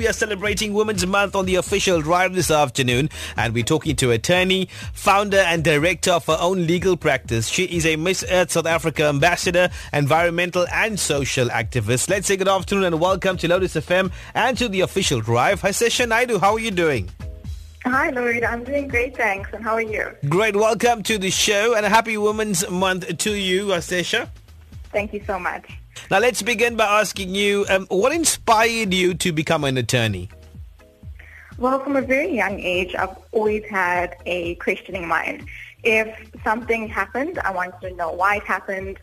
We are celebrating Women's Month on the official drive this afternoon, and we're talking to attorney, founder, and director of her own legal practice. She is a Miss Earth South Africa ambassador, environmental and social activist. Let's say good afternoon and welcome to Lotus FM and to the official drive. Hi, Sesha Naidu. How are you doing? Hi, Lloyd. I'm doing great, thanks. And how are you? Great. Welcome to the show and a happy Women's Month to you, uh, Sesha. Thank you so much. Now let's begin by asking you, um, what inspired you to become an attorney? Well, from a very young age, I've always had a questioning mind. If something happened, I wanted to know why it happened,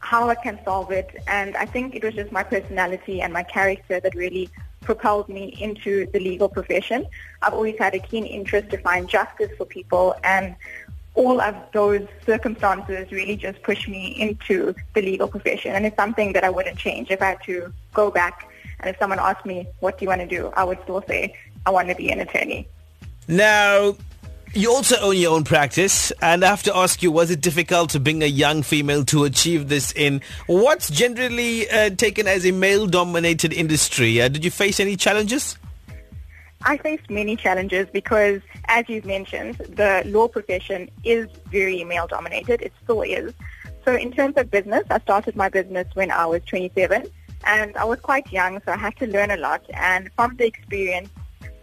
how I can solve it, and I think it was just my personality and my character that really propelled me into the legal profession. I've always had a keen interest to find justice for people, and all of those circumstances really just pushed me into the legal profession. And it's something that I wouldn't change. If I had to go back and if someone asked me, what do you want to do? I would still say, I want to be an attorney. Now, you also own your own practice, and I have to ask you, was it difficult to bring a young female to achieve this in what's generally uh, taken as a male-dominated industry? Uh, did you face any challenges? I faced many challenges because, as you've mentioned, the law profession is very male-dominated. It still is. So in terms of business, I started my business when I was 27, and I was quite young, so I had to learn a lot. And from the experience,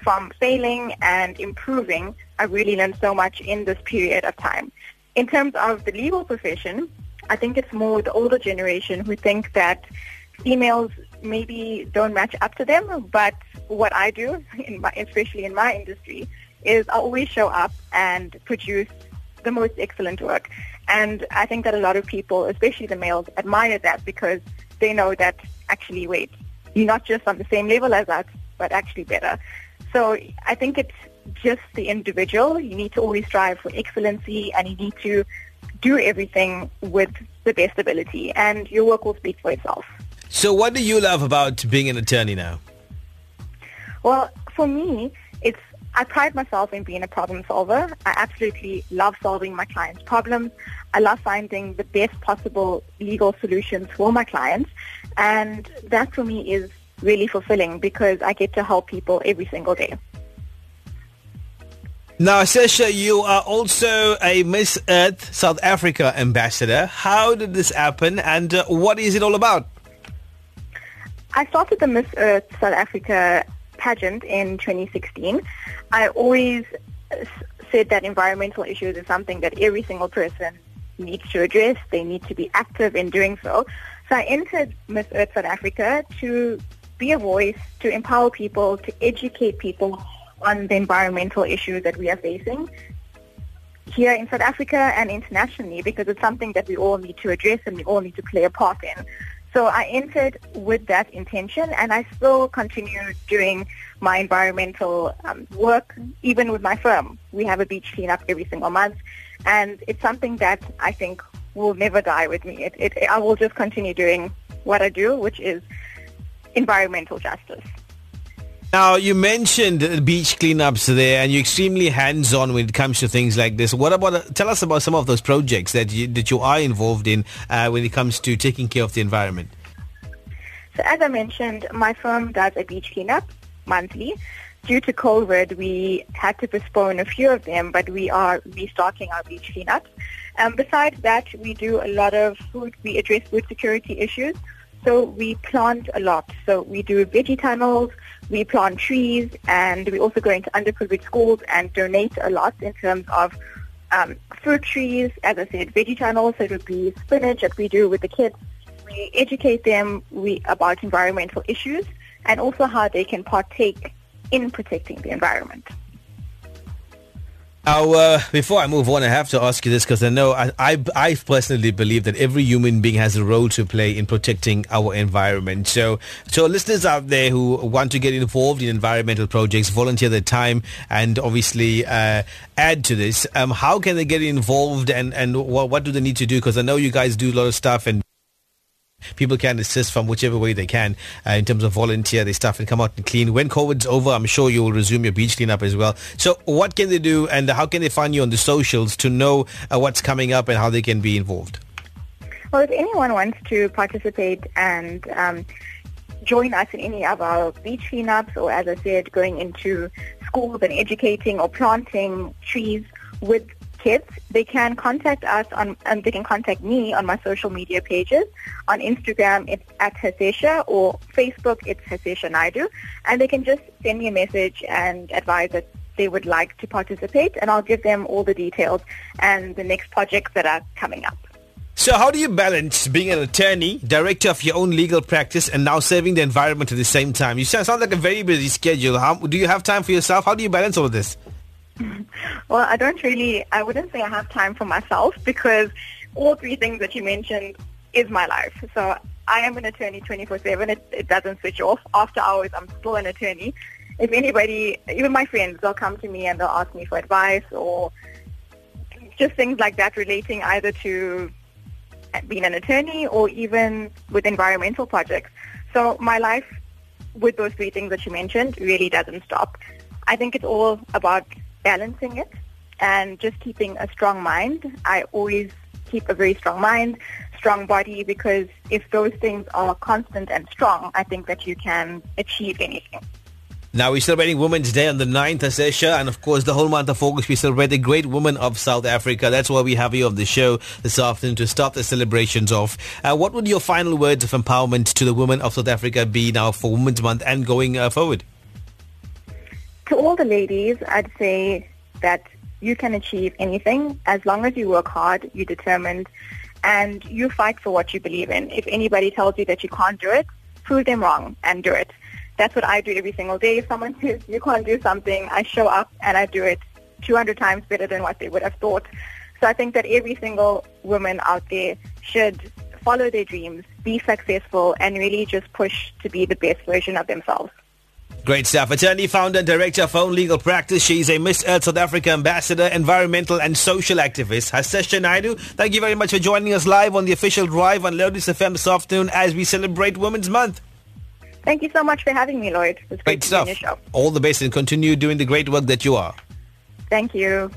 from failing and improving, I really learned so much in this period of time. In terms of the legal profession, I think it's more the older generation who think that females maybe don't match up to them, but what I do, in my, especially in my industry, is I always show up and produce the most excellent work. And I think that a lot of people, especially the males, admire that because they know that actually, wait, you're not just on the same level as us, but actually better. So I think it's just the individual. You need to always strive for excellency and you need to do everything with the best ability and your work will speak for itself. So what do you love about being an attorney now? Well, for me, it's I pride myself in being a problem solver. I absolutely love solving my clients' problems. I love finding the best possible legal solutions for my clients. And that for me is really fulfilling because I get to help people every single day. Now, Sesha, you are also a Miss Earth South Africa ambassador. How did this happen and uh, what is it all about? I started the Miss Earth South Africa pageant in 2016. I always said that environmental issues is something that every single person needs to address. They need to be active in doing so. So I entered Miss Earth South Africa to be a voice, to empower people, to educate people on the environmental issues that we are facing here in South Africa and internationally because it's something that we all need to address and we all need to play a part in. So I entered with that intention and I still continue doing my environmental um, work even with my firm. We have a beach cleanup every single month and it's something that I think will never die with me. It, it, I will just continue doing what I do, which is environmental justice. Now, you mentioned beach cleanups there, and you're extremely hands-on when it comes to things like this. What about, uh, tell us about some of those projects that you, that you are involved in uh, when it comes to taking care of the environment. So as I mentioned, my firm does a beach cleanup monthly. Due to COVID, we had to postpone a few of them, but we are restarting our beach cleanups. Um, besides that, we do a lot of food, we address food security issues. So we plant a lot. So we do veggie tunnels, we plant trees, and we also go into underprivileged schools and donate a lot in terms of um, fruit trees, as I said, veggie tunnels. So it would be spinach that we do with the kids. We educate them we, about environmental issues and also how they can partake in protecting the environment. Now, uh, before I move on, I have to ask you this because I know I, I, I, personally believe that every human being has a role to play in protecting our environment. So, so listeners out there who want to get involved in environmental projects, volunteer their time, and obviously uh, add to this, um, how can they get involved and, and what, what do they need to do? Because I know you guys do a lot of stuff and people can assist from whichever way they can uh, in terms of volunteer their stuff and come out and clean. When COVID's over, I'm sure you will resume your beach cleanup as well. So what can they do and how can they find you on the socials to know uh, what's coming up and how they can be involved? Well, if anyone wants to participate and um, join us in any of our beach cleanups or, as I said, going into schools and educating or planting trees with kids, they can contact us on, and they can contact me on my social media pages. On Instagram, it's at Hasesha, or Facebook, it's Hasesha Naidu. And they can just send me a message and advise that they would like to participate, and I'll give them all the details and the next projects that are coming up. So how do you balance being an attorney, director of your own legal practice, and now serving the environment at the same time? You sound, sound like a very busy schedule. How, do you have time for yourself? How do you balance all of this? Well, I don't really, I wouldn't say I have time for myself because all three things that you mentioned is my life. So I am an attorney 24-7. It, it doesn't switch off. After hours, I'm still an attorney. If anybody, even my friends, they'll come to me and they'll ask me for advice or just things like that relating either to being an attorney or even with environmental projects. So my life with those three things that you mentioned really doesn't stop. I think it's all about balancing it and just keeping a strong mind. I always keep a very strong mind, strong body, because if those things are constant and strong, I think that you can achieve anything. Now we're celebrating Women's Day on the 9th, Hasesha, and of course the whole month of August we celebrate the great women of South Africa. That's why we have you on the show this afternoon to start the celebrations off. Uh, what would your final words of empowerment to the women of South Africa be now for Women's Month and going uh, forward? All the ladies, I'd say that you can achieve anything as long as you work hard, you're determined, and you fight for what you believe in. If anybody tells you that you can't do it, prove them wrong and do it that's what I do every single day. If someone says you can't do something, I show up and I do it 200 times better than what they would have thought. So I think that every single woman out there should follow their dreams, be successful, and really just push to be the best version of themselves. Great stuff. Attorney, founder, and director of Own Legal Practice. She's a Miss Earth South Africa ambassador, environmental and social activist. Hasesha Naidu, thank you very much for joining us live on the official drive on Lotus FM this afternoon as we celebrate Women's Month. Thank you so much for having me, Lloyd. It was great, great stuff. All the best and continue doing the great work that you are. Thank you.